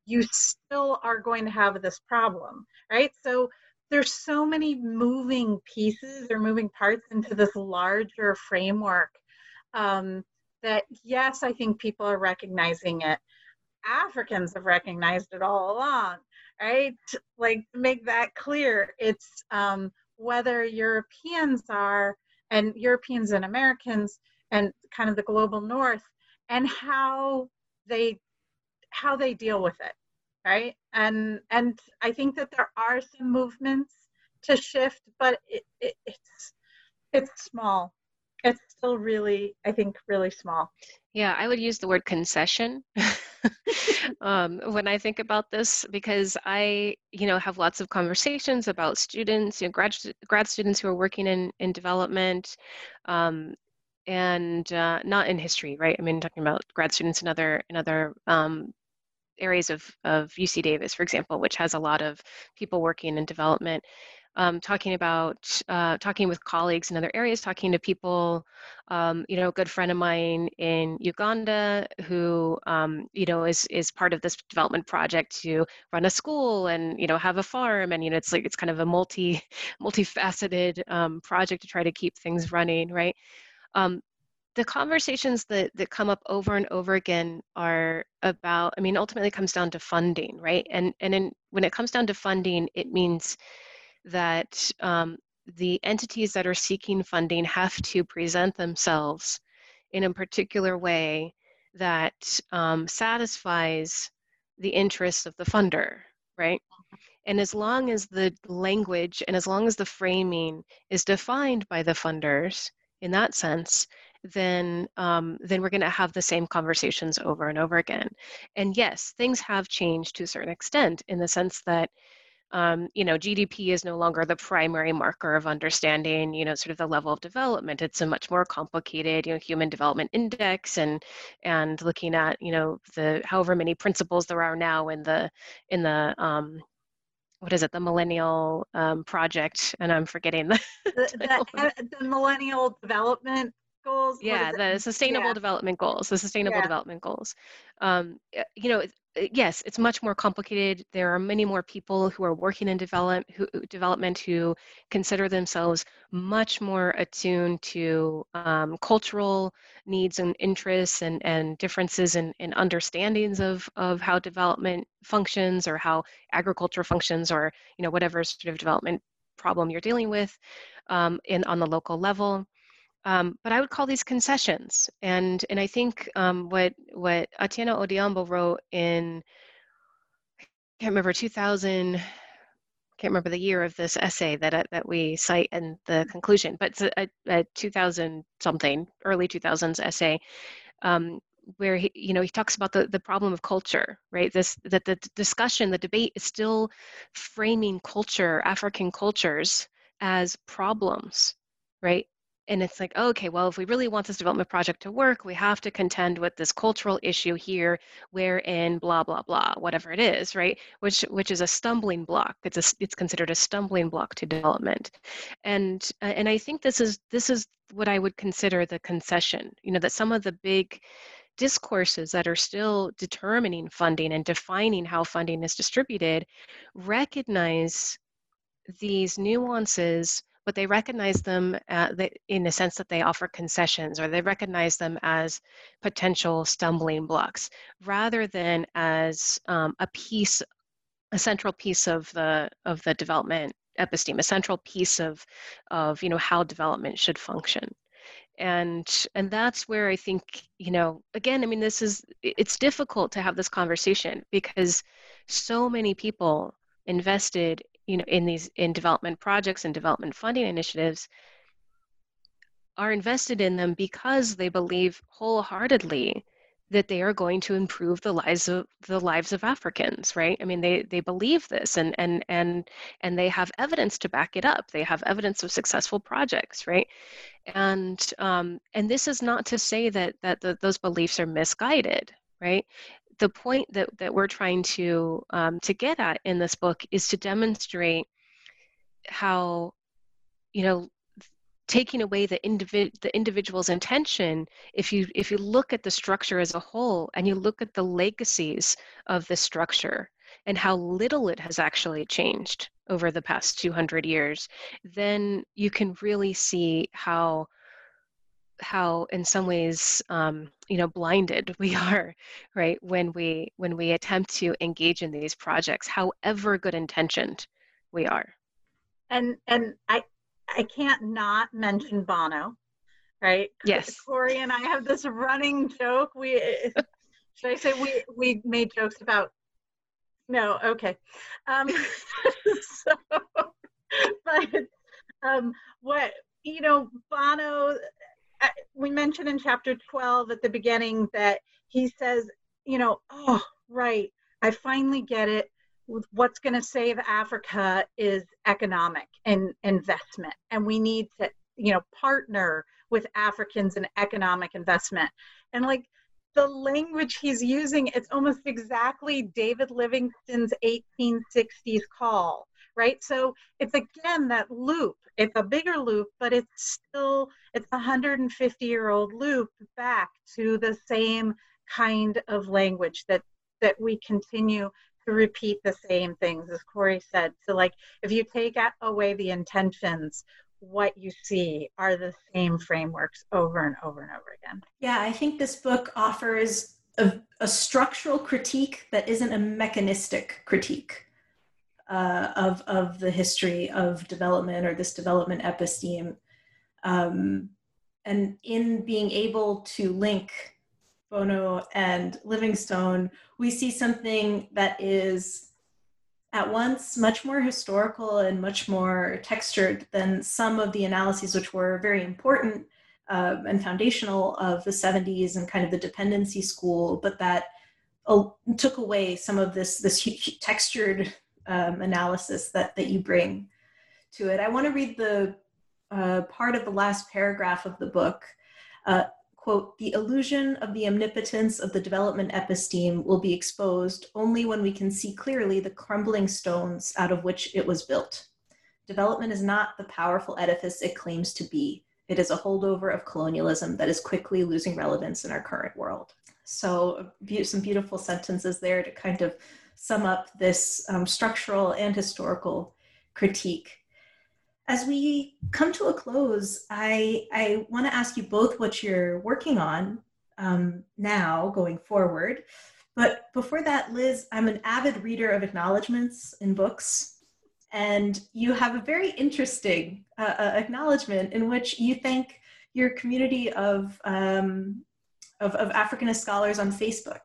you still are going to have this problem, right? So there's so many moving pieces or moving parts into this larger framework um, that, yes, I think people are recognizing it Africans have recognized it all along, right? Like make that clear, it's um, whether Europeans are and Europeans and Americans and kind of the global north and how they how they deal with it right? And and i think that there are some movements to shift but it, it, it's it's small. It's still really i think really small yeah i would use the word concession. Um, when i think about this because i you know have lots of conversations about students you know grad, grad students who are working in in development um, and uh, not in history right? I mean talking about grad students in other in other um, areas of, of uc davis for example which has a lot of people working in development um, talking about uh, talking with colleagues in other areas, talking to people. Um, you know, a good friend of mine in Uganda who um, you know is is part of this development project to run a school and you know have a farm, and you know it's like it's kind of a multi multifaceted um, project to try to keep things running, right? Um, the conversations that that come up over and over again are about i mean ultimately comes down to funding right and and in, when it comes down to funding it means that um, the entities that are seeking funding have to present themselves in a particular way that um, satisfies the interests of the funder, right? And as long as the language and as long as the framing is defined by the funders in that sense, then um, then we're going to have the same conversations over and over again. And yes, things have changed to a certain extent in the sense that um, you know, GDP is no longer the primary marker of understanding, you know, sort of the level of development. It's a much more complicated, you know, human development index and and looking at, you know, the however many principles there are now in the in the um, what is it, the Millennial um, Project, and I'm forgetting the the, the, the Millennial Development goals yeah the sustainable yeah. development goals the sustainable yeah. development goals um, you know uh, yes, it's much more complicated. There are many more people who are working in develop, who, development who consider themselves much more attuned to um, cultural needs and interests and, and differences in, in understandings of, of how development functions or how agriculture functions or you know whatever sort of development problem you're dealing with um, in, on the local level. Um, but I would call these concessions, and and I think um, what what Atieno Odhiambo wrote in I can't remember 2000 can't remember the year of this essay that uh, that we cite in the conclusion, but it's a, a 2000 something early 2000s essay um, where he you know he talks about the, the problem of culture right? This that the discussion the debate is still framing culture african cultures as problems right and it's like okay well if we really want this development project to work we have to contend with this cultural issue here wherein blah blah blah whatever it is right? Which which is a stumbling block. It's a it's considered a stumbling block to development. And uh, and i think this is this is what i would consider the concession you know that some of the big discourses that are still determining funding and defining how funding is distributed recognize these nuances but they recognize them uh, in the sense that they offer concessions or they recognize them as potential stumbling blocks rather than as um, a piece a central piece of the of the development episteme a central piece of of you know how development should function. And and that's where i think you know again i mean this is it's difficult to have this conversation because so many people invested you know in these in development projects and development funding initiatives are invested in them because they believe wholeheartedly that they are going to improve the lives of the lives of Africans, right? I mean, they they believe this, and and and and they have evidence to back it up. They have evidence of successful projects, right? And um, and this is not to say that that the, those beliefs are misguided, right? The point that, that we're trying to um, to get at in this book is to demonstrate how you know taking away the individ the individual's intention if you if you look at the structure as a whole and you look at the legacies of the structure and how little it has actually changed over the past 200 years then you can really see how how in some ways um, you know blinded we are right when we when we attempt to engage in these projects however good intentioned we are and and i i can't not mention bono right? Yes. Corrie and I have this running joke. We should I say we we made jokes about no, okay. Um, so, but um, what you know, Bono. We mentioned in chapter 12 at the beginning that he says, you know, oh, right, I finally get it. What's going to save Africa is economic and investment, and we need to, you know, partner with Africans in economic investment. And like the language he's using, it's almost exactly David Livingstone's 1860s call, right? So it's again that loop. It's a bigger loop, but it's still it's a 150 year old loop back to the same kind of language that that we continue to repeat the same things as Corrie said so like if you take away the intentions what you see are the same frameworks over and over and over again. Yeah, I think this book offers a, a structural critique that isn't a mechanistic critique uh, of, of the history of development or this development episteme. Um, and in being able to link Bono and Livingstone, we see something that is at once much more historical and much more textured than some of the analyses which were very important uh, and foundational of the 70s and kind of the dependency school, but that uh, took away some of this this textured um, analysis that that you bring to it. I want to read the uh, part of the last paragraph of the book. Uh, quote, the illusion of the omnipotence of the development episteme will be exposed only when we can see clearly the crumbling stones out of which it was built. Development is not the powerful edifice it claims to be. It is a holdover of colonialism that is quickly losing relevance in our current world. So, some beautiful sentences there to kind of sum up this um, structural and historical critique as we come to a close, I, I want to ask you both what you're working on um, now going forward. But before that, Liz, I'm an avid reader of acknowledgments in books. And you have a very interesting uh, uh, acknowledgement in which you thank your community of, um, of, of Africanist scholars on Facebook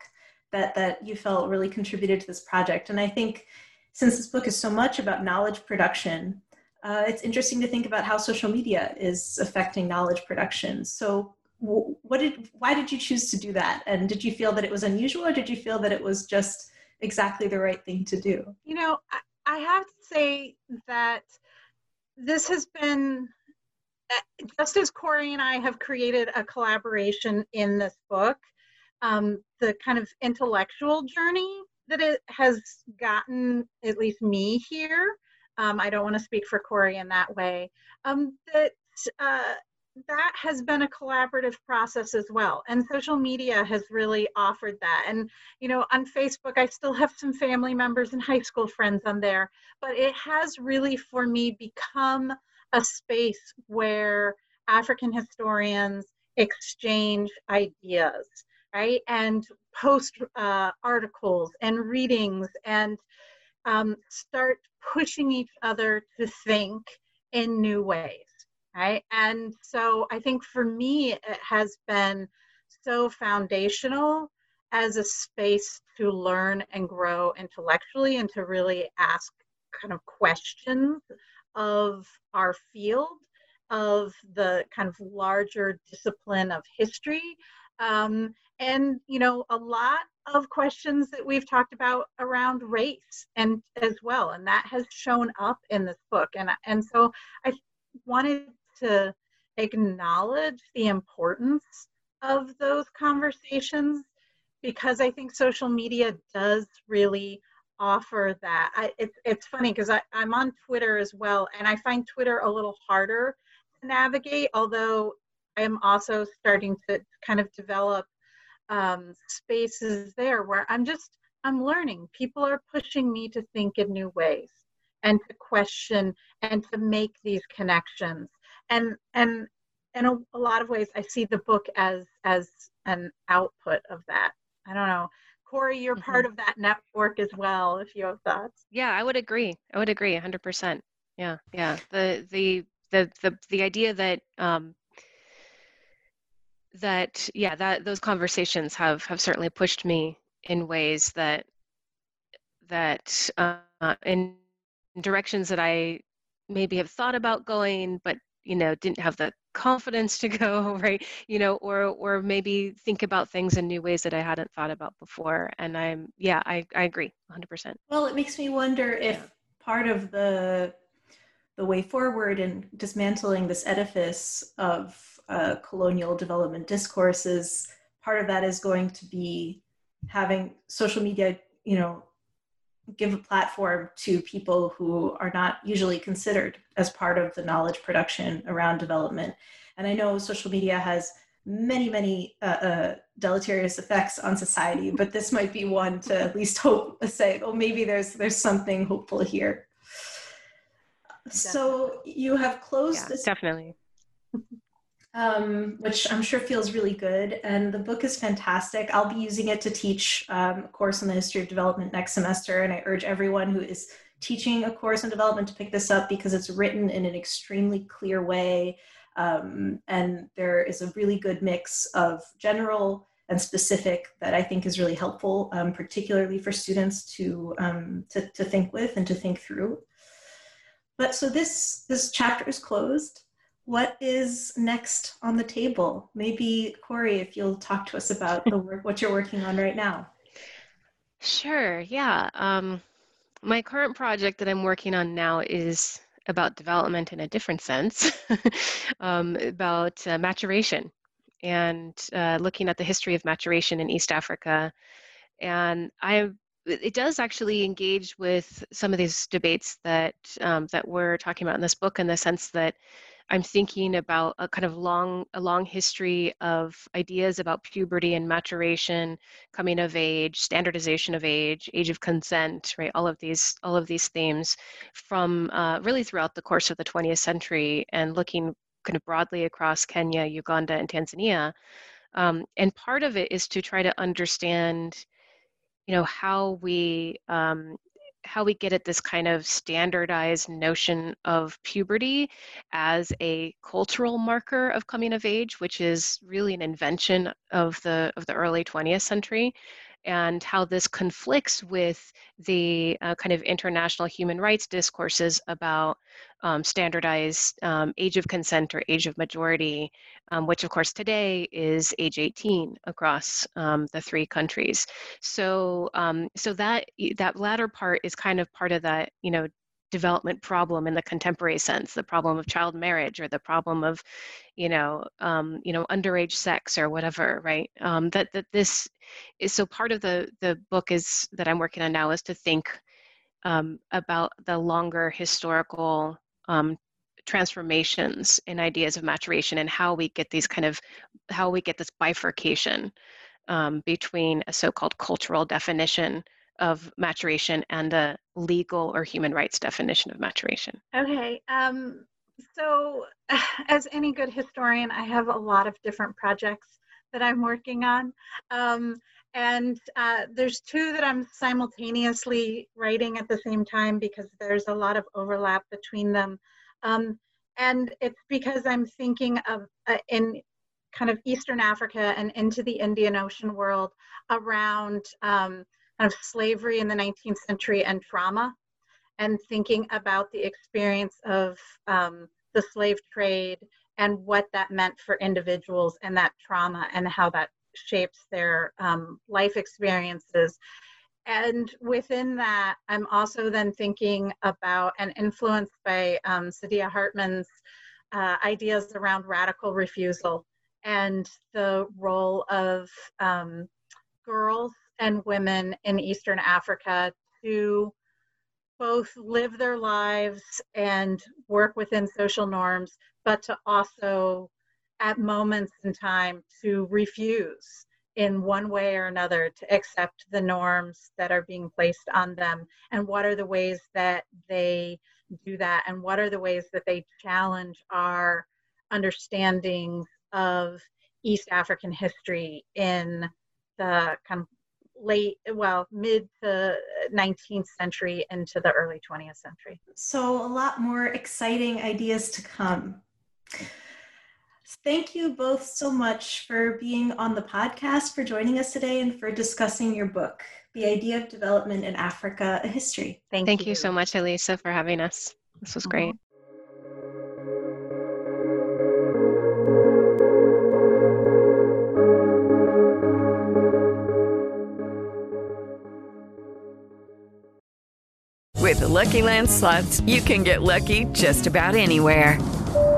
that, that you felt really contributed to this project. And I think since this book is so much about knowledge production, uh, it's interesting to think about how social media is affecting knowledge production. So, what did why did you choose to do that? And did you feel that it was unusual, or did you feel that it was just exactly the right thing to do? You know, I have to say that this has been eh, just as Corrie and I have created a collaboration in this book. Um, the kind of intellectual journey that it has gotten at least me here um, I don't want to speak for Corrie in that way. Um, that uh, that has been a collaborative process as well, and social media has really offered that. And you know, on Facebook, I still have some family members and high school friends on there, but it has really, for me, become a space where African historians exchange ideas, right, and post uh, articles and readings and um, start pushing each other to think in new ways right? And so i think for me it has been so foundational as a space to learn and grow intellectually and to really ask kind of questions of our field of the kind of larger discipline of history um, and you know a lot of questions that we've talked about around race and as well and that has shown up in this book. And and so i wanted to acknowledge the importance of those conversations because i think social media does really offer that. I, it's, it's funny because i'm on twitter as well and i find twitter a little harder to navigate although i am also starting to kind of develop um, spaces there where I'm just I'm learning. People are pushing me to think in new ways and to question and to make these connections. And and in a, a lot of ways, I see the book as as an output of that. I don't know. Corrie, you're mm-hmm. part of that network as well, if you have thoughts. Yeah, I would agree. I would agree 100%. Yeah, yeah. The the the the the idea that um, that yeah that those conversations have have certainly pushed me in ways that that uh, in directions that I maybe have thought about going, but you know didn't have the confidence to go right? You know or or maybe think about things in new ways that i hadn't thought about before. And i'm yeah i, I agree 100% well it makes me wonder if yeah. part of the the way forward in dismantling this edifice of uh, colonial development discourses part of that is going to be having social media you know give a platform to people who are not usually considered as part of the knowledge production around development. And I know social media has many, many uh, uh, deleterious effects on society, but this might be one to at least hope say, oh, maybe there's there's something hopeful here. Definitely. So you have closed yeah, this definitely um, which I'm sure feels really good. And the book is fantastic. I'll be using it to teach um, a course on the history of development next semester. And I urge everyone who is teaching a course on development to pick this up because it's written in an extremely clear way. Um, and there is a really good mix of general and specific that I think is really helpful, um, particularly for students to, um, to, to think with and to think through. But so this, this chapter is closed what is next on the table? Maybe Corrie, if you'll talk to us about the work, what you're working on right now. Sure. Yeah. Um, my current project that I'm working on now is about development in a different sense, um, about uh, maturation and uh, looking at the history of maturation in East Africa. And I, it does actually engage with some of these debates that um, that we're talking about in this book, in the sense that I'm thinking about a kind of long, a long history of ideas about puberty and maturation, coming of age, standardization of age, age of consent, right? All of these, all of these themes from uh, really throughout the course of the 20th century and looking kind of broadly across Kenya, Uganda, and Tanzania. Um, and part of it is to try to understand, you know, how we um, how we get at this kind of standardized notion of puberty as a cultural marker of coming of age, which is really an invention of the of the early 20th century and how this conflicts with the uh, kind of international human rights discourses about um, standardized um, age of consent or age of majority, um, which of course today is age 18 across um, the three countries. So, um, so that that latter part is kind of part of that, you know, development problem in the contemporary sense the problem of child marriage or the problem of you know um, you know underage sex or whatever right um, that that this is so part of the the book is that i'm working on now is to think um, about the longer historical um, transformations in ideas of maturation and how we get these kind of how we get this bifurcation um, between a so-called cultural definition of maturation and a legal or human rights definition of maturation? Okay. Um, so, as any good historian, I have a lot of different projects that I'm working on. Um, and uh, there's two that I'm simultaneously writing at the same time because there's a lot of overlap between them. Um, and it's because I'm thinking of uh, in kind of Eastern Africa and into the Indian Ocean world around um, kind of slavery in the 19th century and trauma, and thinking about the experience of um, the slave trade and what that meant for individuals and that trauma and how that shapes their um, life experiences. And within that, I'm also then thinking about and influenced by um, Saidiya Hartman's uh, ideas around radical refusal and the role of um, girls and women in Eastern Africa to both live their lives and work within social norms, but to also, at moments in time, to refuse in one way or another to accept the norms that are being placed on them. And what are the ways that they do that? And what are the ways that they challenge our understanding of East African history in the kind of late, well, mid to 19th century into the early 20th century. So, a lot more exciting ideas to come. Thank you both so much for being on the podcast, for joining us today, and for discussing your book, The Idea of Development in Africa, a History. Thank, Thank you. you. so much, Elisa, for having us. This was mm-hmm. great. With the Lucky Land slots, you can get lucky just about anywhere.